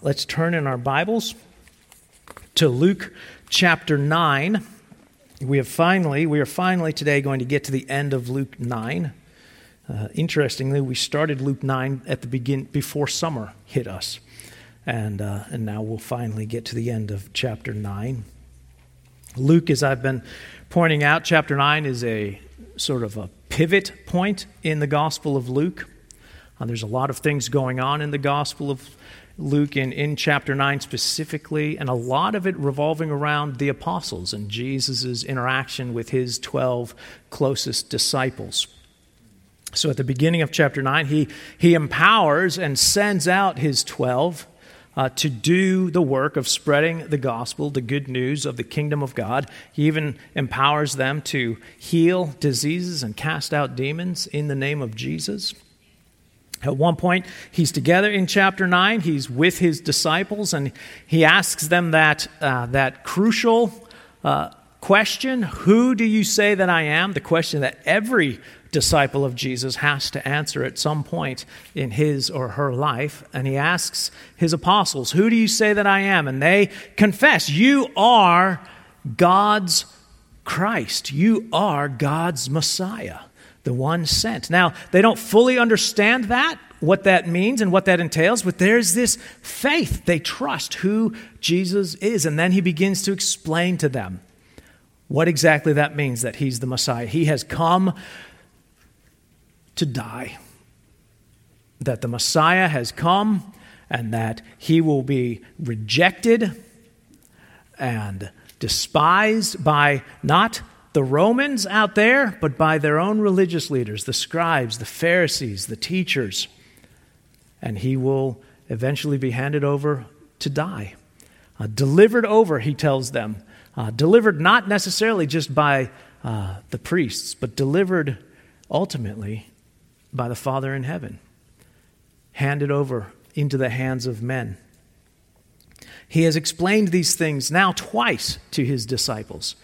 Let's turn in our Bibles to Luke chapter 9. We have finally, we are finally today going to get to the end of Luke 9. Uh, interestingly, we started Luke 9 at the begin before summer hit us. And, uh, and now we'll finally get to the end of chapter 9. Luke, as I've been pointing out, chapter 9 is a sort of a pivot point in the Gospel of Luke. Uh, there's a lot of things going on in the Gospel of Luke in, in chapter 9 specifically, and a lot of it revolving around the apostles and Jesus' interaction with his 12 closest disciples. So at the beginning of chapter 9, he, he empowers and sends out his 12 uh, to do the work of spreading the gospel, the good news of the kingdom of God. He even empowers them to heal diseases and cast out demons in the name of Jesus. At one point, he's together in chapter 9. He's with his disciples, and he asks them that, uh, that crucial uh, question Who do you say that I am? The question that every disciple of Jesus has to answer at some point in his or her life. And he asks his apostles, Who do you say that I am? And they confess, You are God's Christ. You are God's Messiah the one sent. Now, they don't fully understand that, what that means and what that entails, but there's this faith. They trust who Jesus is. And then he begins to explain to them what exactly that means that he's the Messiah. He has come to die, that the Messiah has come, and that he will be rejected and despised by not the Romans out there, but by their own religious leaders, the scribes, the Pharisees, the teachers. And he will eventually be handed over to die. Uh, delivered over, he tells them. Uh, delivered not necessarily just by uh, the priests, but delivered ultimately by the Father in heaven. Handed over into the hands of men. He has explained these things now twice to his disciples.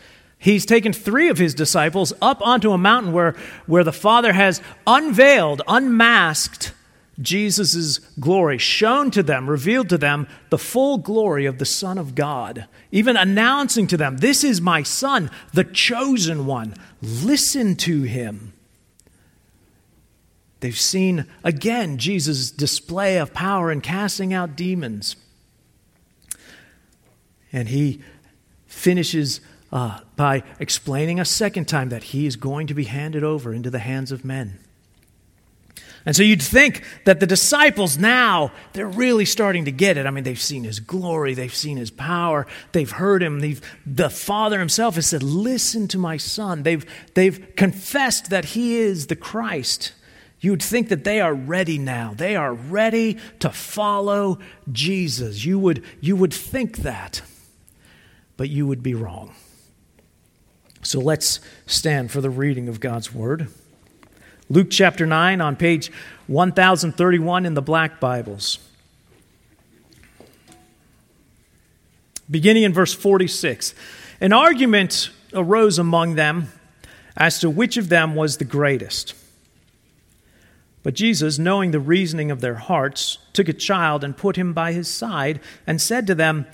He's taken three of his disciples up onto a mountain where, where the Father has unveiled, unmasked Jesus' glory, shown to them, revealed to them the full glory of the Son of God, even announcing to them, This is my Son, the chosen one. Listen to him. They've seen again Jesus' display of power in casting out demons. And he finishes uh, by explaining a second time that he is going to be handed over into the hands of men. And so you'd think that the disciples now, they're really starting to get it. I mean, they've seen his glory, they've seen his power, they've heard him. They've, the Father himself has said, Listen to my son. They've, they've confessed that he is the Christ. You'd think that they are ready now. They are ready to follow Jesus. You would, you would think that, but you would be wrong. So let's stand for the reading of God's Word. Luke chapter 9 on page 1031 in the Black Bibles. Beginning in verse 46. An argument arose among them as to which of them was the greatest. But Jesus, knowing the reasoning of their hearts, took a child and put him by his side and said to them,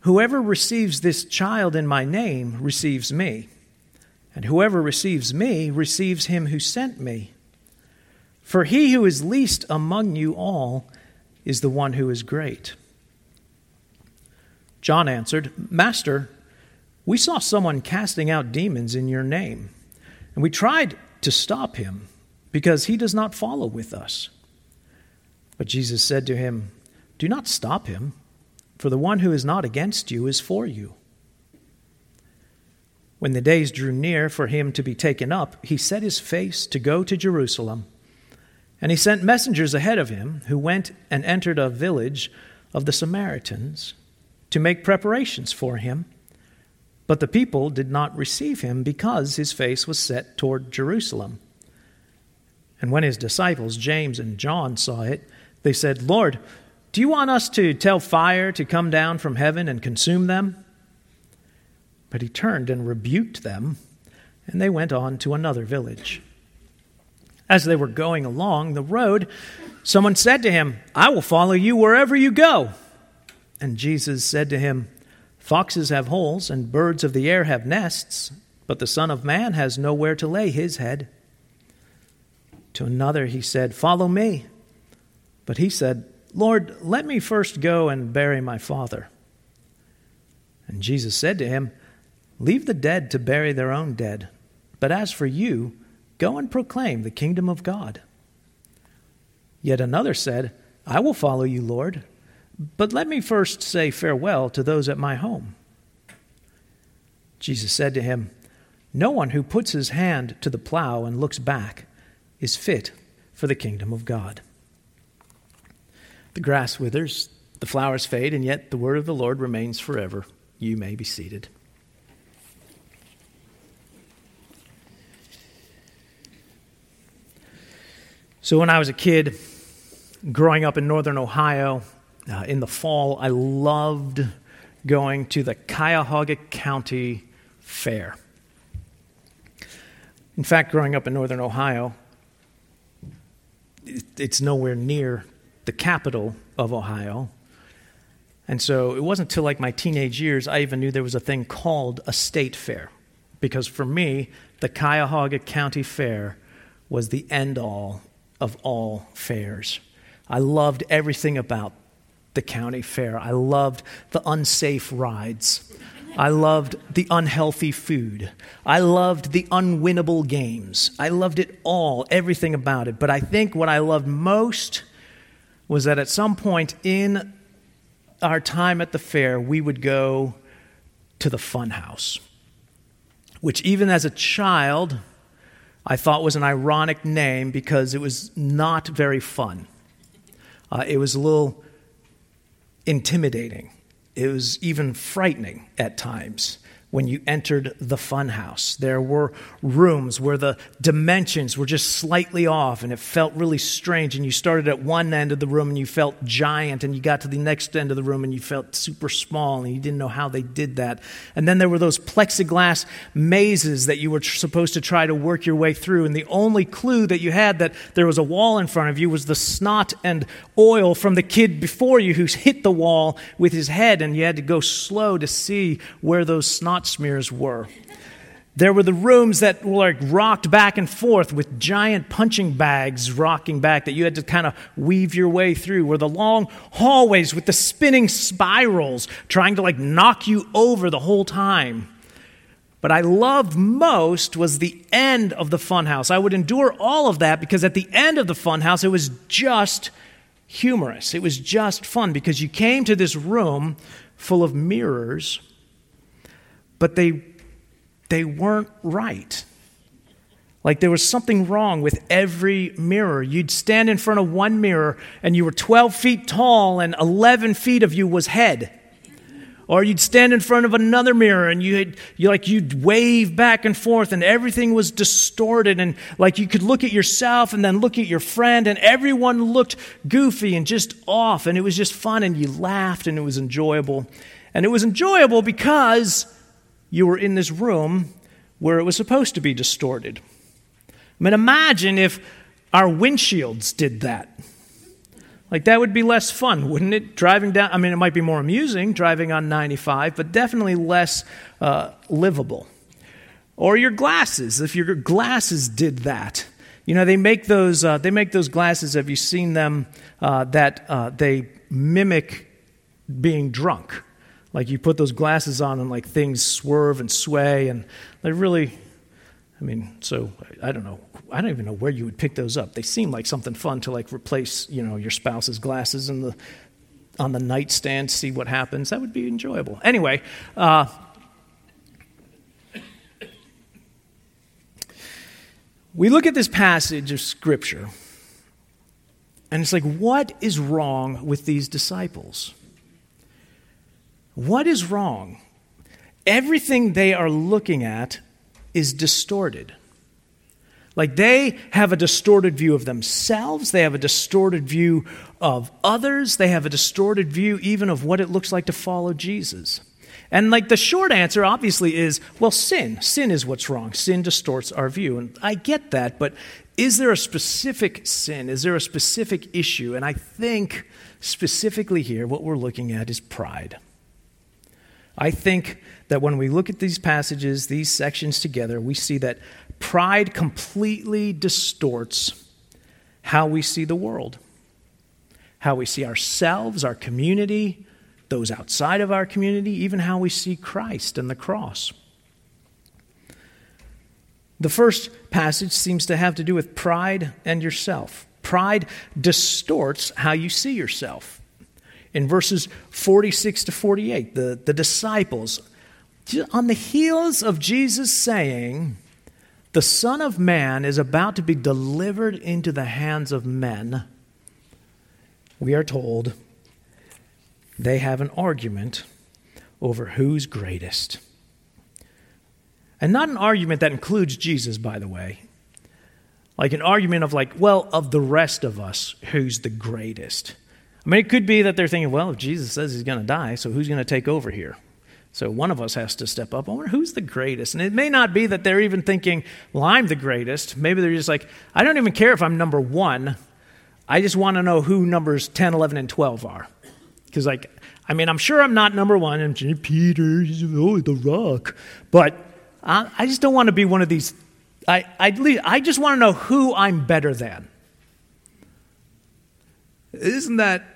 Whoever receives this child in my name receives me. And whoever receives me receives him who sent me. For he who is least among you all is the one who is great. John answered, Master, we saw someone casting out demons in your name, and we tried to stop him because he does not follow with us. But Jesus said to him, Do not stop him, for the one who is not against you is for you. When the days drew near for him to be taken up, he set his face to go to Jerusalem. And he sent messengers ahead of him, who went and entered a village of the Samaritans to make preparations for him. But the people did not receive him because his face was set toward Jerusalem. And when his disciples, James and John, saw it, they said, Lord, do you want us to tell fire to come down from heaven and consume them? But he turned and rebuked them, and they went on to another village. As they were going along the road, someone said to him, I will follow you wherever you go. And Jesus said to him, Foxes have holes, and birds of the air have nests, but the Son of Man has nowhere to lay his head. To another he said, Follow me. But he said, Lord, let me first go and bury my father. And Jesus said to him, Leave the dead to bury their own dead, but as for you, go and proclaim the kingdom of God. Yet another said, I will follow you, Lord, but let me first say farewell to those at my home. Jesus said to him, No one who puts his hand to the plow and looks back is fit for the kingdom of God. The grass withers, the flowers fade, and yet the word of the Lord remains forever. You may be seated. So, when I was a kid, growing up in northern Ohio, uh, in the fall, I loved going to the Cuyahoga County Fair. In fact, growing up in northern Ohio, it's nowhere near the capital of Ohio. And so it wasn't until like my teenage years I even knew there was a thing called a state fair. Because for me, the Cuyahoga County Fair was the end all of all fairs. I loved everything about the county fair. I loved the unsafe rides. I loved the unhealthy food. I loved the unwinnable games. I loved it all, everything about it. But I think what I loved most was that at some point in our time at the fair, we would go to the fun house, which even as a child, I thought was an ironic name because it was not very fun. Uh, it was a little intimidating. It was even frightening at times when you entered the funhouse. There were rooms where the dimensions were just slightly off and it felt really strange. And you started at one end of the room and you felt giant, and you got to the next end of the room and you felt super small, and you didn't know how they did that. And then there were those plexiglass mazes that you were supposed to try to work your way through. And the only clue that you had that there was a wall in front of you was the snot and oil from the kid before you who hit the wall with his head, and you had to go slow to see where those snot snot smears were. There were the rooms that were like rocked back and forth with giant punching bags rocking back that you had to kind of weave your way through. Were the long hallways with the spinning spirals trying to like knock you over the whole time. But I loved most was the end of the funhouse. I would endure all of that because at the end of the funhouse, it was just humorous. It was just fun because you came to this room full of mirrors but they, they weren't right. Like there was something wrong with every mirror. You'd stand in front of one mirror and you were 12 feet tall and 11 feet of you was head. Or you'd stand in front of another mirror and you you like you'd wave back and forth and everything was distorted and like you could look at yourself and then look at your friend and everyone looked goofy and just off and it was just fun and you laughed and it was enjoyable. And it was enjoyable because you were in this room where it was supposed to be distorted. I mean, imagine if our windshields did that. Like, that would be less fun, wouldn't it? Driving down, I mean, it might be more amusing driving on 95, but definitely less uh, livable. Or your glasses, if your glasses did that. You know, they make those, uh, they make those glasses, have you seen them, uh, that uh, they mimic being drunk? Like you put those glasses on and like things swerve and sway and they really I mean, so I don't know. I don't even know where you would pick those up. They seem like something fun to like replace, you know, your spouse's glasses in the on the nightstand, see what happens. That would be enjoyable. Anyway, uh, we look at this passage of Scripture, and it's like, what is wrong with these disciples? What is wrong? Everything they are looking at is distorted. Like they have a distorted view of themselves, they have a distorted view of others, they have a distorted view even of what it looks like to follow Jesus. And like the short answer obviously is well, sin. Sin is what's wrong. Sin distorts our view. And I get that, but is there a specific sin? Is there a specific issue? And I think specifically here, what we're looking at is pride. I think that when we look at these passages, these sections together, we see that pride completely distorts how we see the world, how we see ourselves, our community, those outside of our community, even how we see Christ and the cross. The first passage seems to have to do with pride and yourself. Pride distorts how you see yourself. In verses 46 to 48, the, the disciples, on the heels of Jesus saying, The Son of Man is about to be delivered into the hands of men, we are told they have an argument over who's greatest. And not an argument that includes Jesus, by the way. Like an argument of, like, well, of the rest of us, who's the greatest? I mean, it could be that they're thinking, well, if Jesus says he's going to die, so who's going to take over here? So one of us has to step up. I wonder who's the greatest. And it may not be that they're even thinking, well, I'm the greatest. Maybe they're just like, I don't even care if I'm number one. I just want to know who numbers 10, 11, and 12 are. Because, like, I mean, I'm sure I'm not number one. I'm Peter, oh, the rock. But I, I just don't want to be one of these. I, I, I just want to know who I'm better than. Isn't that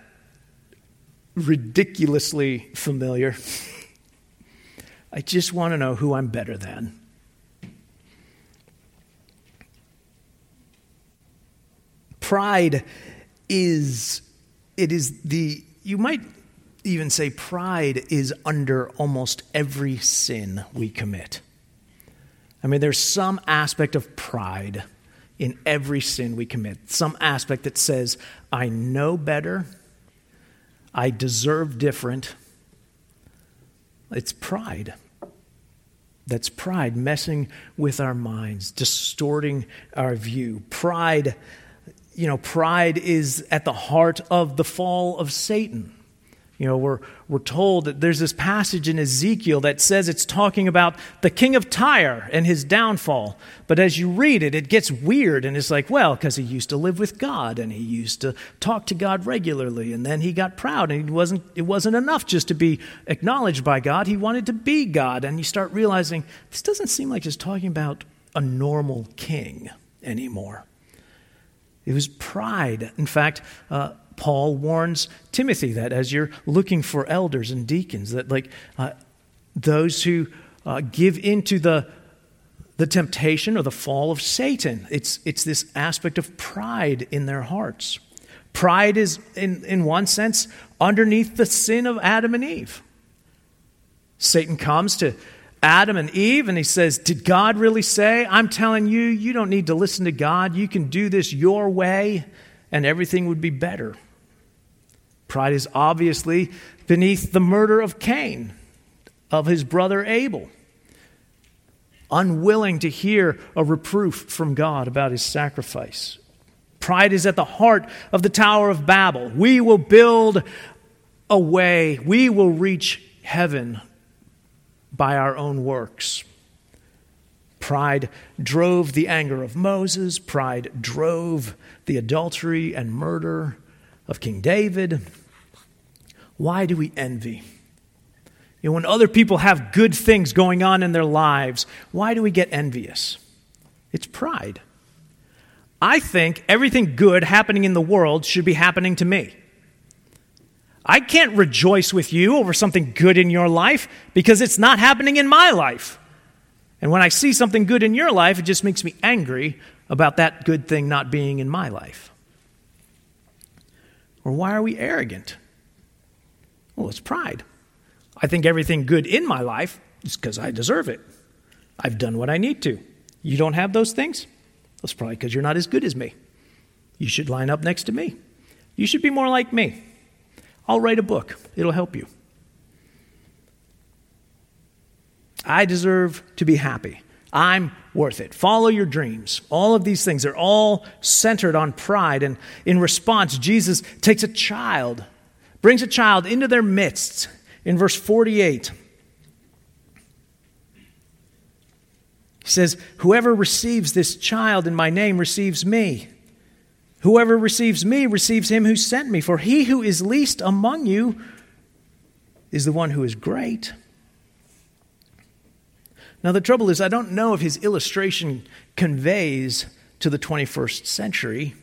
ridiculously familiar? I just want to know who I'm better than. Pride is, it is the, you might even say pride is under almost every sin we commit. I mean, there's some aspect of pride in every sin we commit, some aspect that says, I know better, I deserve different. It's pride. That's pride messing with our minds, distorting our view. Pride, you know, pride is at the heart of the fall of Satan. You know, we're, we're told that there's this passage in Ezekiel that says it's talking about the king of Tyre and his downfall. But as you read it, it gets weird and it's like, well, because he used to live with God and he used to talk to God regularly. And then he got proud and he wasn't, it wasn't enough just to be acknowledged by God. He wanted to be God. And you start realizing this doesn't seem like just talking about a normal king anymore. It was pride. In fact, uh, Paul warns Timothy that as you're looking for elders and deacons, that like uh, those who uh, give into the the temptation or the fall of Satan. It's, it's this aspect of pride in their hearts. Pride is, in, in one sense, underneath the sin of Adam and Eve. Satan comes to Adam and Eve and he says, Did God really say? I'm telling you, you don't need to listen to God. You can do this your way and everything would be better. Pride is obviously beneath the murder of Cain, of his brother Abel. Unwilling to hear a reproof from God about his sacrifice. Pride is at the heart of the Tower of Babel. We will build a way, we will reach heaven by our own works. Pride drove the anger of Moses, pride drove the adultery and murder of King David. Why do we envy? You know, when other people have good things going on in their lives, why do we get envious? It's pride. I think everything good happening in the world should be happening to me. I can't rejoice with you over something good in your life because it's not happening in my life. And when I see something good in your life, it just makes me angry about that good thing not being in my life. Or why are we arrogant? Well, it's pride. I think everything good in my life is because I deserve it. I've done what I need to. You don't have those things? That's probably because you're not as good as me. You should line up next to me. You should be more like me. I'll write a book, it'll help you. I deserve to be happy. I'm worth it. Follow your dreams. All of these things are all centered on pride. And in response, Jesus takes a child brings a child into their midst in verse 48. He says, Whoever receives this child in my name receives me. Whoever receives me receives him who sent me, for he who is least among you is the one who is great. Now, the trouble is, I don't know if his illustration conveys to the 21st century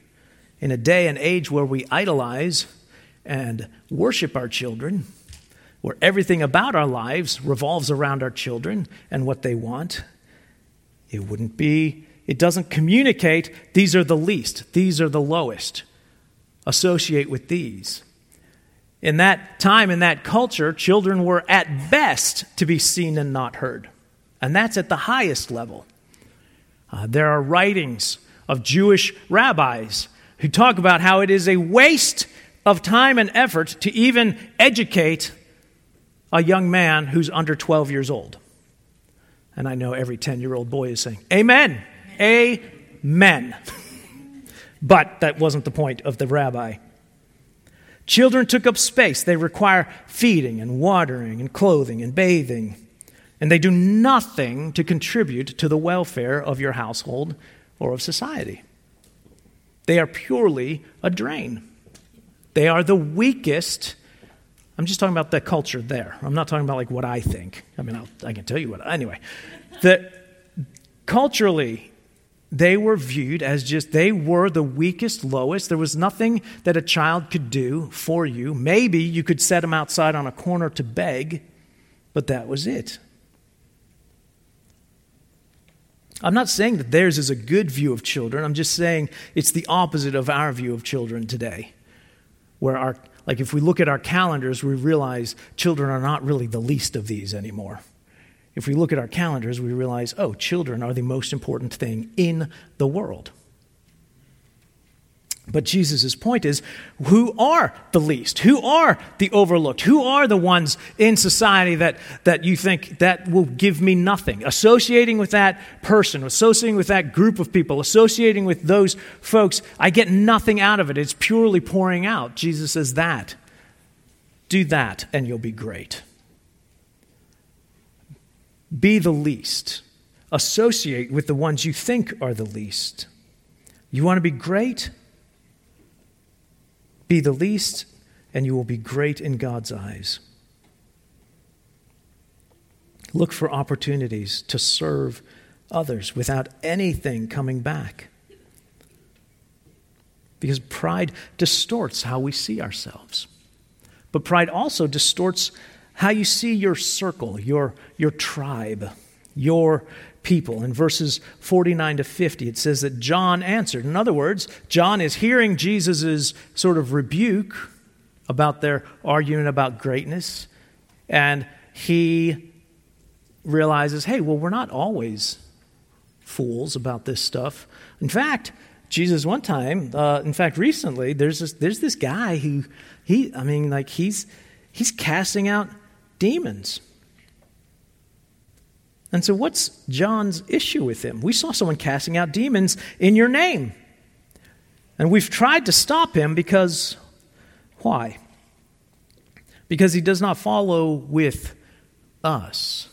in a day and age where we idolize and worship our children, where everything about our lives revolves around our children and what they want. It wouldn't be it doesn't communicate these are the least, these are the lowest. Associate with these. In that time, in that culture, children were at best to be seen and not heard. And that's at the highest level. Uh, there are writings of Jewish rabbis who talk about how it is a waste of time and effort to even educate a young man who's under 12 years old. And I know every 10 year old boy is saying, Amen. Amen. but that wasn't the point of the rabbi. Children took up space. They require feeding and watering and clothing and bathing. And they do nothing to contribute to the welfare of your household or of society. They are purely a drain. They are the weakest. I'm just talking about the culture there. I'm not talking about like what I think. I mean, I'll, i can tell you what. Anyway, the, culturally, they were viewed as just, they were the weakest, lowest. There was nothing that a child could do for you. Maybe you could set them outside on a corner to beg, but that was it. I'm not saying that theirs is a good view of children. I'm just saying it's the opposite of our view of children today. Where our, like if we look at our calendars, we realize children are not really the least of these anymore if we look at our calendars, we realize, oh, children are the most important thing in the world. But Jesus' point is who are the least? Who are the overlooked? Who are the ones in society that, that you think that will give me nothing? Associating with that person, associating with that group of people, associating with those folks, I get nothing out of it. It's purely pouring out. Jesus says that. Do that, and you'll be great. Be the least. Associate with the ones you think are the least. You want to be great? Be the least, and you will be great in God's eyes. Look for opportunities to serve others without anything coming back. Because pride distorts how we see ourselves. But pride also distorts how you see your circle, your, your tribe, your people. In verses 49 to 50, it says that John answered. In other words, John is hearing Jesus' sort of rebuke about their argument about greatness, and he realizes, hey, well, we're not always fools about this stuff. In fact, Jesus one time, uh, in fact, recently, there's this, there's this guy who he, I mean, like he's he's casting out demons. And so, what's John's issue with him? We saw someone casting out demons in your name. And we've tried to stop him because why? Because he does not follow with us.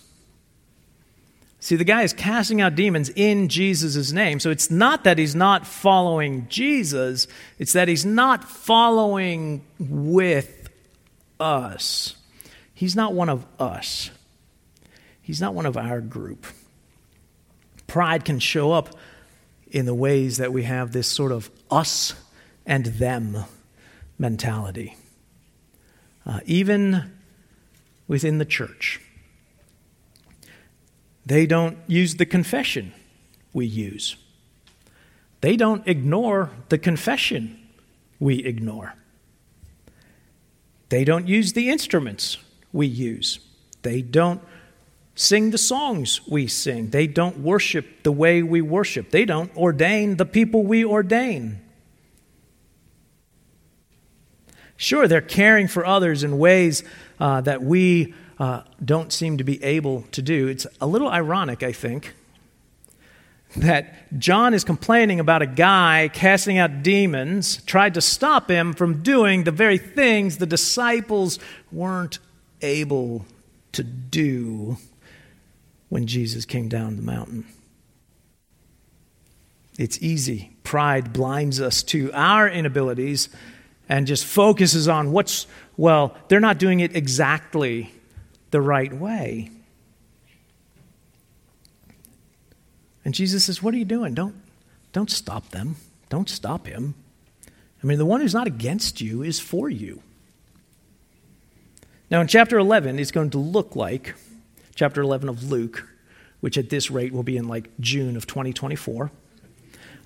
See, the guy is casting out demons in Jesus' name. So it's not that he's not following Jesus, it's that he's not following with us. He's not one of us, He's not one of our group. Pride can show up in the ways that we have this sort of us and them mentality, uh, even within the church. They don't use the confession we use. They don't ignore the confession we ignore. They don't use the instruments we use. They don't sing the songs we sing. They don't worship the way we worship. They don't ordain the people we ordain. Sure, they're caring for others in ways uh, that we uh, don't seem to be able to do. It's a little ironic, I think, that John is complaining about a guy casting out demons, tried to stop him from doing the very things the disciples weren't able to do when Jesus came down the mountain. It's easy. pride blinds us to our inabilities and just focuses on what's, well, they're not doing it exactly the right way. And Jesus says, What are you doing? Don't, don't stop them. Don't stop him. I mean, the one who's not against you is for you. Now, in chapter 11, it's going to look like chapter 11 of Luke, which at this rate will be in like June of 2024.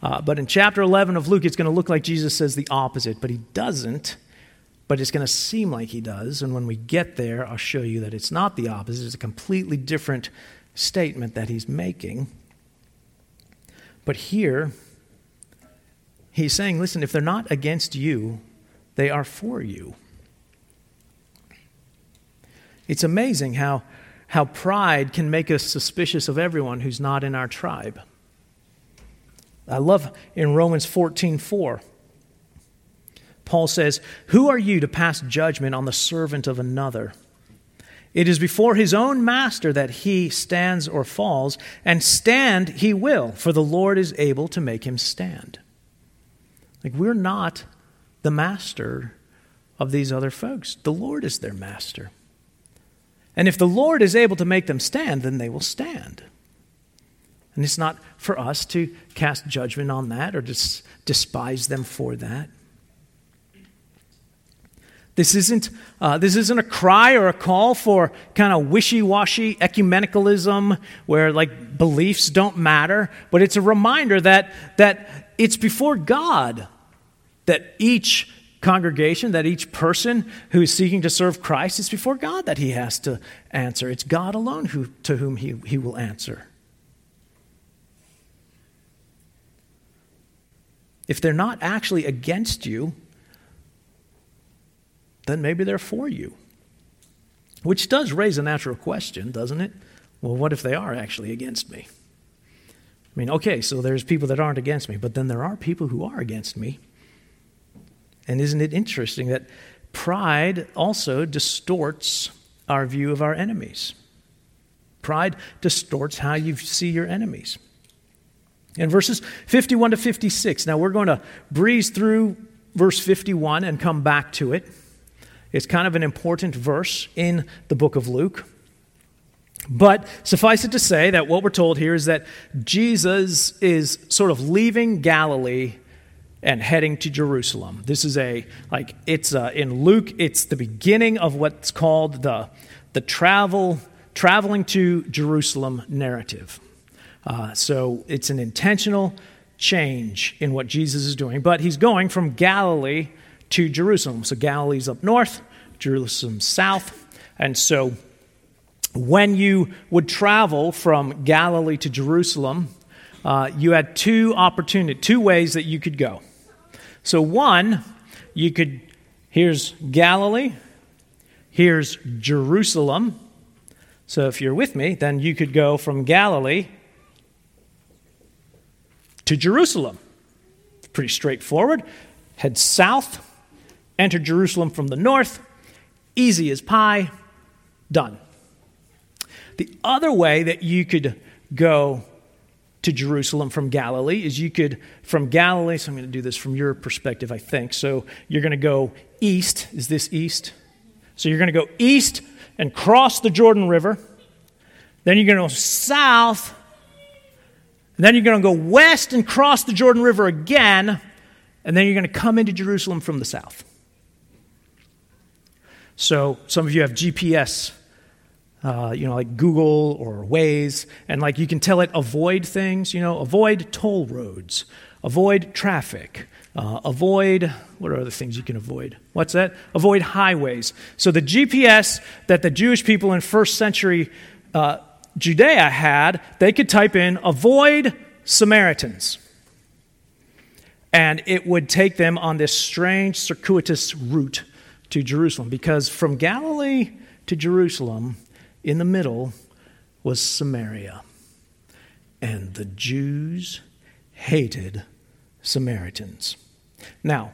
Uh, but in chapter 11 of Luke, it's going to look like Jesus says the opposite, but he doesn't. But it's going to seem like he does. And when we get there, I'll show you that it's not the opposite. It's a completely different statement that he's making. But here, he's saying, listen, if they're not against you, they are for you. It's amazing how, how pride can make us suspicious of everyone who's not in our tribe. I love in Romans 14 4. Paul says, Who are you to pass judgment on the servant of another? It is before his own master that he stands or falls, and stand he will, for the Lord is able to make him stand. Like, we're not the master of these other folks, the Lord is their master. And if the Lord is able to make them stand, then they will stand. And it's not for us to cast judgment on that or just despise them for that. This isn't, uh, this isn't a cry or a call for kind of wishy washy ecumenicalism where like beliefs don't matter, but it's a reminder that, that it's before God that each congregation, that each person who is seeking to serve Christ, it's before God that he has to answer. It's God alone who, to whom he, he will answer. If they're not actually against you, then maybe they're for you. Which does raise a natural question, doesn't it? Well, what if they are actually against me? I mean, okay, so there's people that aren't against me, but then there are people who are against me. And isn't it interesting that pride also distorts our view of our enemies? Pride distorts how you see your enemies. In verses 51 to 56, now we're going to breeze through verse 51 and come back to it. It's kind of an important verse in the book of Luke. But suffice it to say that what we're told here is that Jesus is sort of leaving Galilee and heading to Jerusalem. This is a like it's uh, in Luke. It's the beginning of what's called the the travel traveling to Jerusalem narrative. Uh, so it's an intentional change in what Jesus is doing. But he's going from Galilee to Jerusalem. So Galilee's up north, Jerusalem's south, and so when you would travel from Galilee to Jerusalem, uh, you had two opportunity, two ways that you could go. So, one, you could, here's Galilee, here's Jerusalem. So, if you're with me, then you could go from Galilee to Jerusalem. Pretty straightforward. Head south, enter Jerusalem from the north, easy as pie, done. The other way that you could go to Jerusalem from Galilee is you could, from Galilee, so I'm going to do this from your perspective, I think. So you're going to go east. Is this east? So you're going to go east and cross the Jordan River. Then you're going to go south. And then you're going to go west and cross the Jordan River again. And then you're going to come into Jerusalem from the south. So some of you have GPS uh, you know, like Google or Waze, and like you can tell it avoid things, you know, avoid toll roads, avoid traffic, uh, avoid, what are other things you can avoid? What's that? Avoid highways. So the GPS that the Jewish people in first century uh, Judea had, they could type in avoid Samaritans. And it would take them on this strange circuitous route to Jerusalem because from Galilee to Jerusalem, in the middle was Samaria. And the Jews hated Samaritans. Now,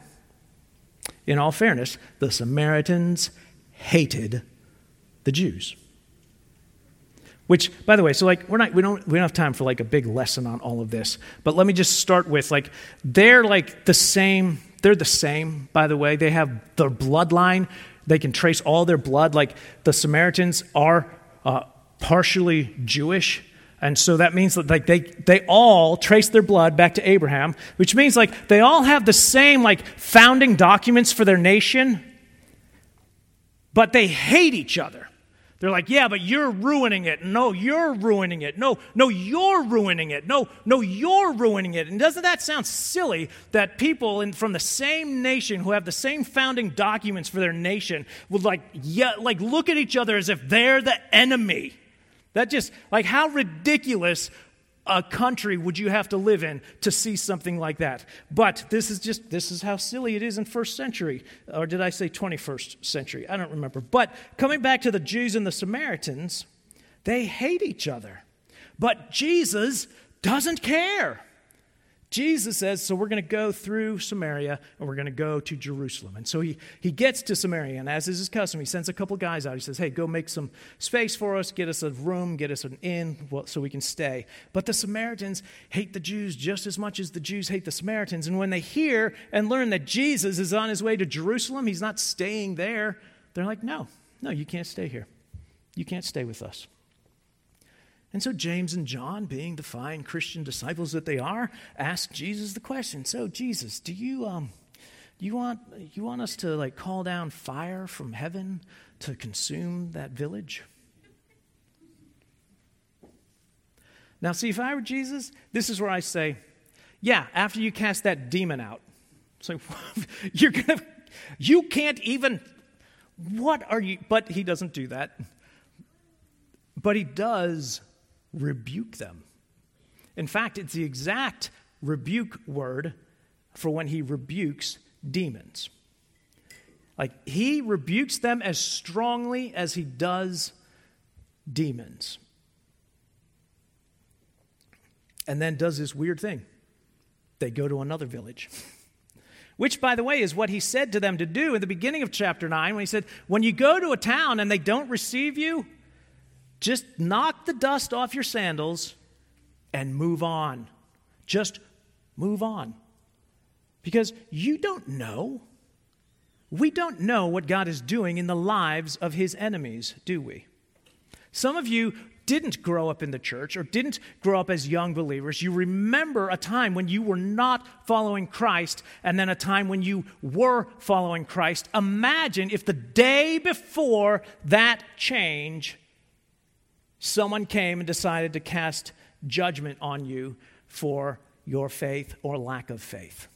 in all fairness, the Samaritans hated the Jews. Which, by the way, so like we're not we don't we don't have time for like a big lesson on all of this. But let me just start with like they're like the same. They're the same, by the way. They have their bloodline. They can trace all their blood. Like the Samaritans are uh, partially Jewish. And so that means that like they, they all trace their blood back to Abraham, which means like they all have the same like founding documents for their nation, but they hate each other. They're like, yeah, but you're ruining it. No, you're ruining it. No, no, you're ruining it. No, no, you're ruining it. And doesn't that sound silly that people in, from the same nation who have the same founding documents for their nation would like, yeah, like look at each other as if they're the enemy? That just, like, how ridiculous a country would you have to live in to see something like that? But this is just, this is how silly it is in first century. Or did I say 21st century? I don't remember. But coming back to the Jews and the Samaritans, they hate each other. But Jesus doesn't care. Jesus says, so we're going to go through Samaria and we're going to go to Jerusalem. And so he, he gets to Samaria, and as is his custom, he sends a couple guys out. He says, hey, go make some space for us, get us a room, get us an inn so we can stay. But the Samaritans hate the Jews just as much as the Jews hate the Samaritans. And when they hear and learn that Jesus is on his way to Jerusalem, he's not staying there, they're like, no, no, you can't stay here. You can't stay with us. And so James and John, being the fine Christian disciples that they are, ask Jesus the question. So Jesus, do you um you want you want us to like call down fire from heaven to consume that village? Now see if I were Jesus, this is where I say, yeah, after you cast that demon out. So you're to you can't even what are you but he doesn't do that. But he does rebuke them. In fact, it's the exact rebuke word for when he rebukes demons. Like he rebukes them as strongly as he does demons. And then does this weird thing. They go to another village. Which, by the way, is what he said to them to do in the beginning of chapter 9 when he said, When you go to a town and they don't receive you, just knock the dust off your sandals and move on. Just move on. Because you don't know. We don't know what God is doing in the lives of his enemies, do we? Some of you didn't grow up in the church or didn't grow up as young believers. You remember a time when you were not following Christ and then a time when you were following Christ. Imagine if the day before that change, someone came and decided to cast judgment on you for your faith or lack of faith.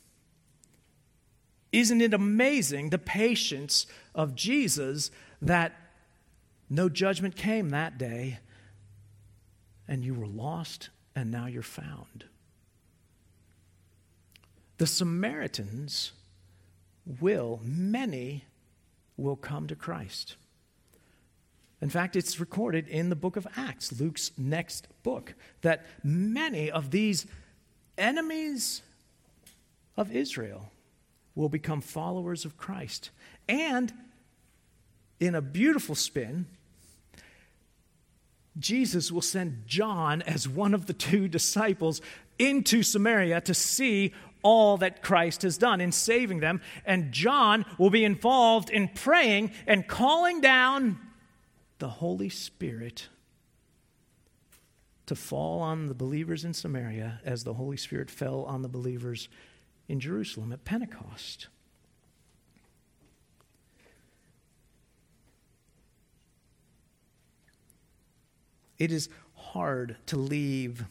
Isn't it amazing the patience of Jesus that no judgment came that day and you were lost and now you're found? The Samaritans will, many will come to Christ. In fact, it's recorded in the book of Acts, Luke's next book, that many of these enemies of Israel will become followers of Christ. And in a beautiful spin, Jesus will send John as one of the two disciples into Samaria to see all that Christ has done in saving them. And John will be involved in praying and calling down the Holy Spirit to fall on the believers in Samaria as the Holy Spirit fell on the believers in Jerusalem at Pentecost. It is hard to leave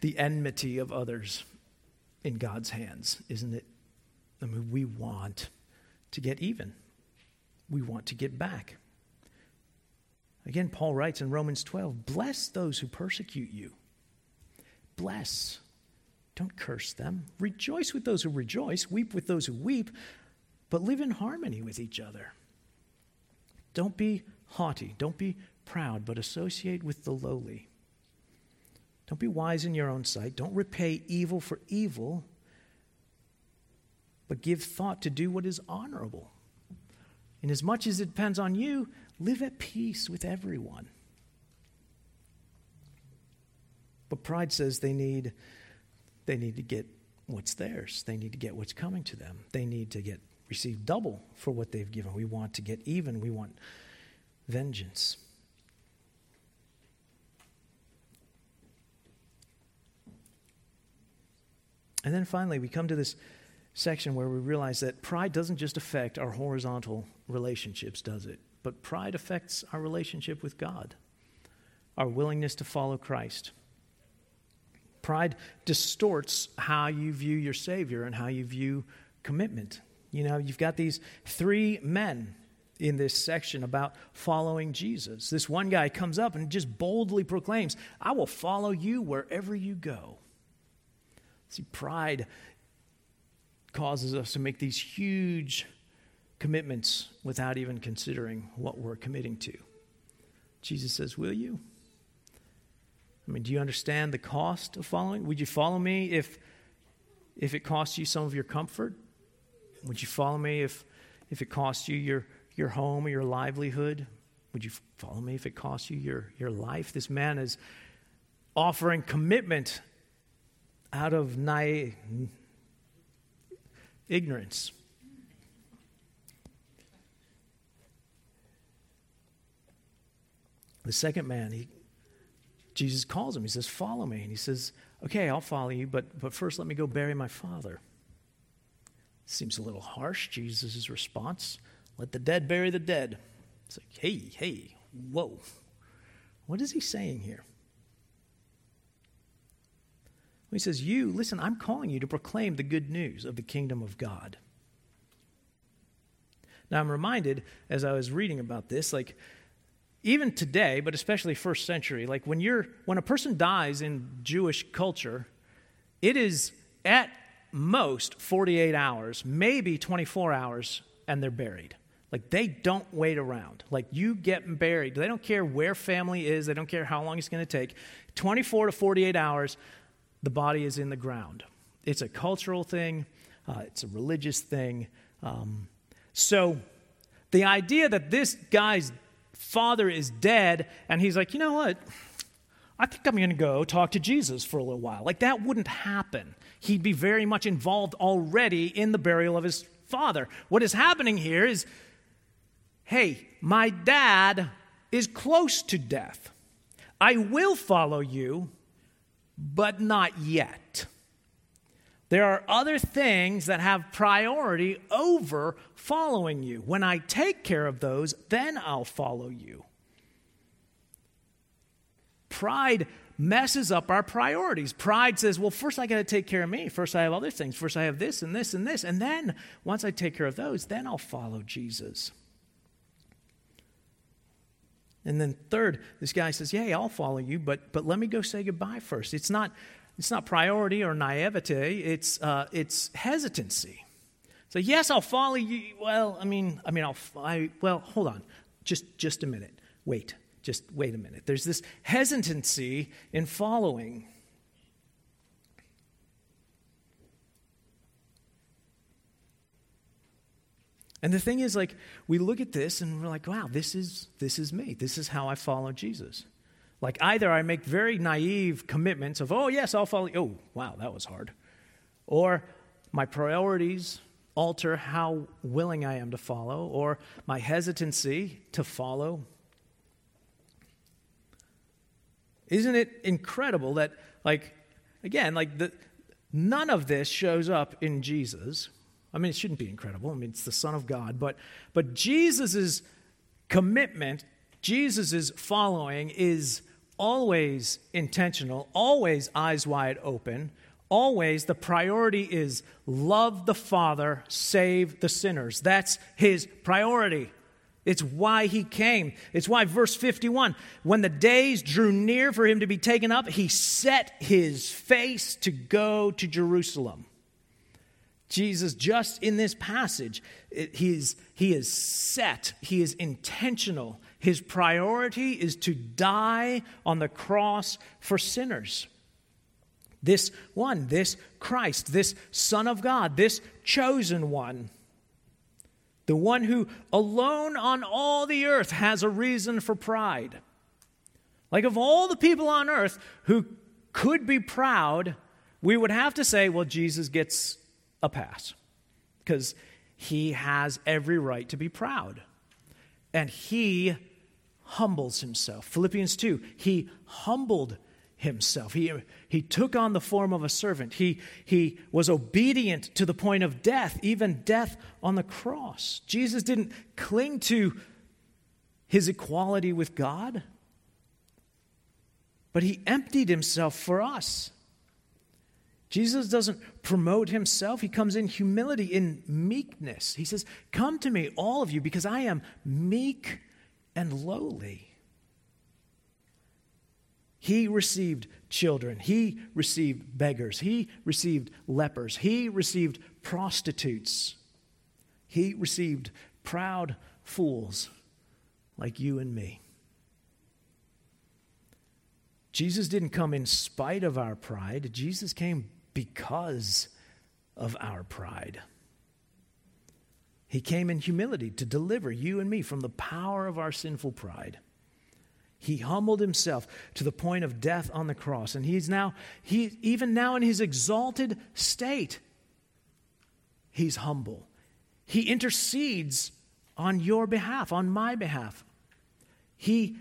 the enmity of others in God's hands, isn't it? I mean, we want to get even we want to get back. Again, Paul writes in Romans 12 Bless those who persecute you. Bless. Don't curse them. Rejoice with those who rejoice. Weep with those who weep. But live in harmony with each other. Don't be haughty. Don't be proud, but associate with the lowly. Don't be wise in your own sight. Don't repay evil for evil, but give thought to do what is honorable And as much as it depends on you, live at peace with everyone. But pride says they need, they need to get what's theirs. They need to get what's coming to them. They need to get receive double for what they've given. We want to get even. We want vengeance. And then finally, we come to this section where we realize that pride doesn't just affect our horizontal relationships, does it? But pride affects our relationship with God, our willingness to follow Christ. Pride distorts how you view your Savior and how you view commitment. You know, you've got these three men in this section about following Jesus. This one guy comes up and just boldly proclaims, I will follow you wherever you go. See, pride causes us to make these huge commitments without even considering what we're committing to. Jesus says, Will you? I mean, do you understand the cost of following? Would you follow me if, if it costs you some of your comfort? Would you follow me if, if it costs you your, your home or your livelihood? Would you follow me if it costs you your, your life? This man is offering commitment out of naive ignorance. The second man, he, Jesus calls him. He says, Follow me. And he says, Okay, I'll follow you, but, but first let me go bury my father. Seems a little harsh, Jesus' response. Let the dead bury the dead. It's like, hey, hey, whoa. What is he saying here? He says, You, listen, I'm calling you to proclaim the good news of the kingdom of God. Now, I'm reminded as I was reading about this, like, even today, but especially first century, like when you're when a person dies in Jewish culture, it is at most 48 hours, maybe 24 hours, and they're buried. Like they don't wait around. Like you get buried. They don't care where family is, they don't care how long it's going to take. 24 to 48 hours, the body is in the ground. It's a cultural thing, uh, it's a religious thing. Um, so the idea that this guy's father is dead and he's like, you know what? I think I'm going to go talk to Jesus for a little while. Like that wouldn't happen. He'd be very much involved already in the burial of his father. What is happening here is hey, my dad is close to death. I will follow you, but not yet. There are other things that have priority over following you. When I take care of those, then I'll follow you. Pride messes up our priorities. Pride says, well, first I got to take care of me. First I have other things. First I have this and this and this. And then once I take care of those, then I'll follow Jesus. And then third, this guy says, "Yeah, I'll follow you, but but let me go say goodbye first. It's not it's not priority or naivete. It's uh, it's hesitancy. So yes, I'll follow you. Well, I mean, I mean, I'll I, well, hold on, just just a minute. Wait, just wait a minute. There's this hesitancy in following. And the thing is, like, we look at this and we're like, wow, this is, this is me. This is how I follow Jesus. Like, either I make very naive commitments of, oh, yes, I'll follow. Oh, wow, that was hard. Or my priorities alter how willing I am to follow, or my hesitancy to follow. Isn't it incredible that, like, again, like, the, none of this shows up in Jesus? I mean, it shouldn't be incredible. I mean, it's the Son of God. But, but Jesus' commitment, Jesus' following is always intentional, always eyes wide open. Always the priority is love the Father, save the sinners. That's his priority. It's why he came. It's why, verse 51, when the days drew near for him to be taken up, he set his face to go to Jerusalem. Jesus, just in this passage, he is, he is set, he is intentional. His priority is to die on the cross for sinners. This one, this Christ, this Son of God, this chosen one, the one who alone on all the earth has a reason for pride. Like, of all the people on earth who could be proud, we would have to say, well, Jesus gets a pass because he has every right to be proud. And he humbles himself. Philippians 2, he humbled himself. He, he took on the form of a servant. He, he was obedient to the point of death, even death on the cross. Jesus didn't cling to his equality with God, but he emptied himself for us. Jesus doesn't promote himself. He comes in humility, in meekness. He says, Come to me, all of you, because I am meek and lowly. He received children. He received beggars. He received lepers. He received prostitutes. He received proud fools like you and me. Jesus didn't come in spite of our pride, Jesus came because of our pride. He came in humility to deliver you and me from the power of our sinful pride. He humbled himself to the point of death on the cross. And he's now, he, even now in his exalted state, he's humble. He intercedes on your behalf, on my behalf. He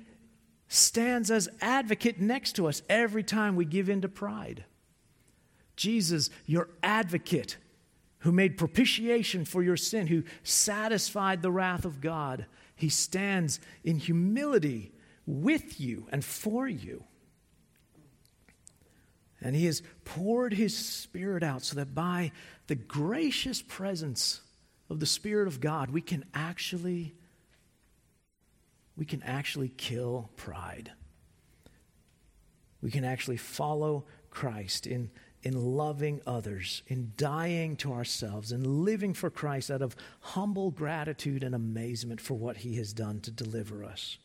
stands as advocate next to us every time we give in to pride. Jesus, your advocate, who made propitiation for your sin, who satisfied the wrath of God, he stands in humility with you and for you. And he has poured his Spirit out so that by the gracious presence of the Spirit of God, we can actually we can actually kill pride. We can actually follow Christ in, in loving others, in dying to ourselves, in living for Christ out of humble gratitude and amazement for what he has done to deliver us.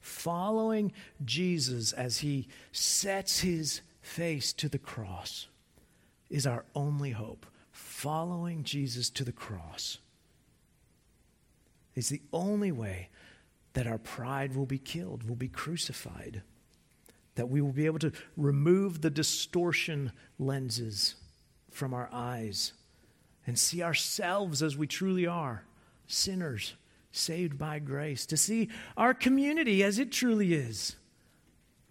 Following Jesus as he sets his face to the cross is our only hope. Following Jesus to the cross is the only way that our pride will be killed, will be crucified, that we will be able to remove the distortion lenses from our eyes and see ourselves as we truly are sinners saved by grace, to see our community as it truly is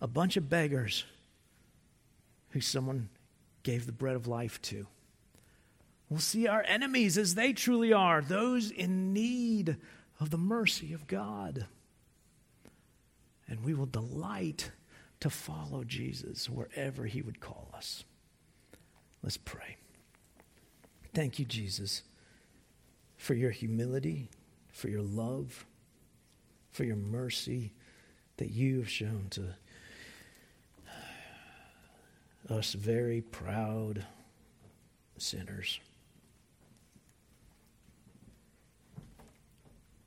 a bunch of beggars who someone gave the bread of life to. We'll see our enemies as they truly are, those in need of the mercy of God. And we will delight to follow Jesus wherever he would call us. Let's pray. Thank you, Jesus, for your humility, for your love, for your mercy that you have shown to us very proud sinners.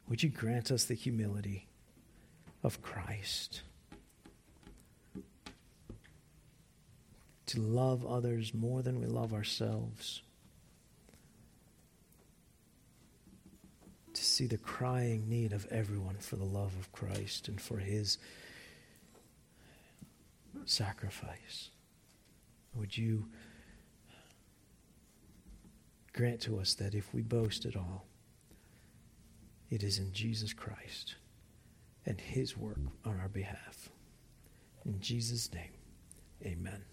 Would you grant us the humility of Christ? To love others more than we love ourselves. To see the crying need of everyone for the love of Christ and for his sacrifice. Would you grant to us that if we boast at all, it is in Jesus Christ and his work on our behalf. In Jesus' name, amen.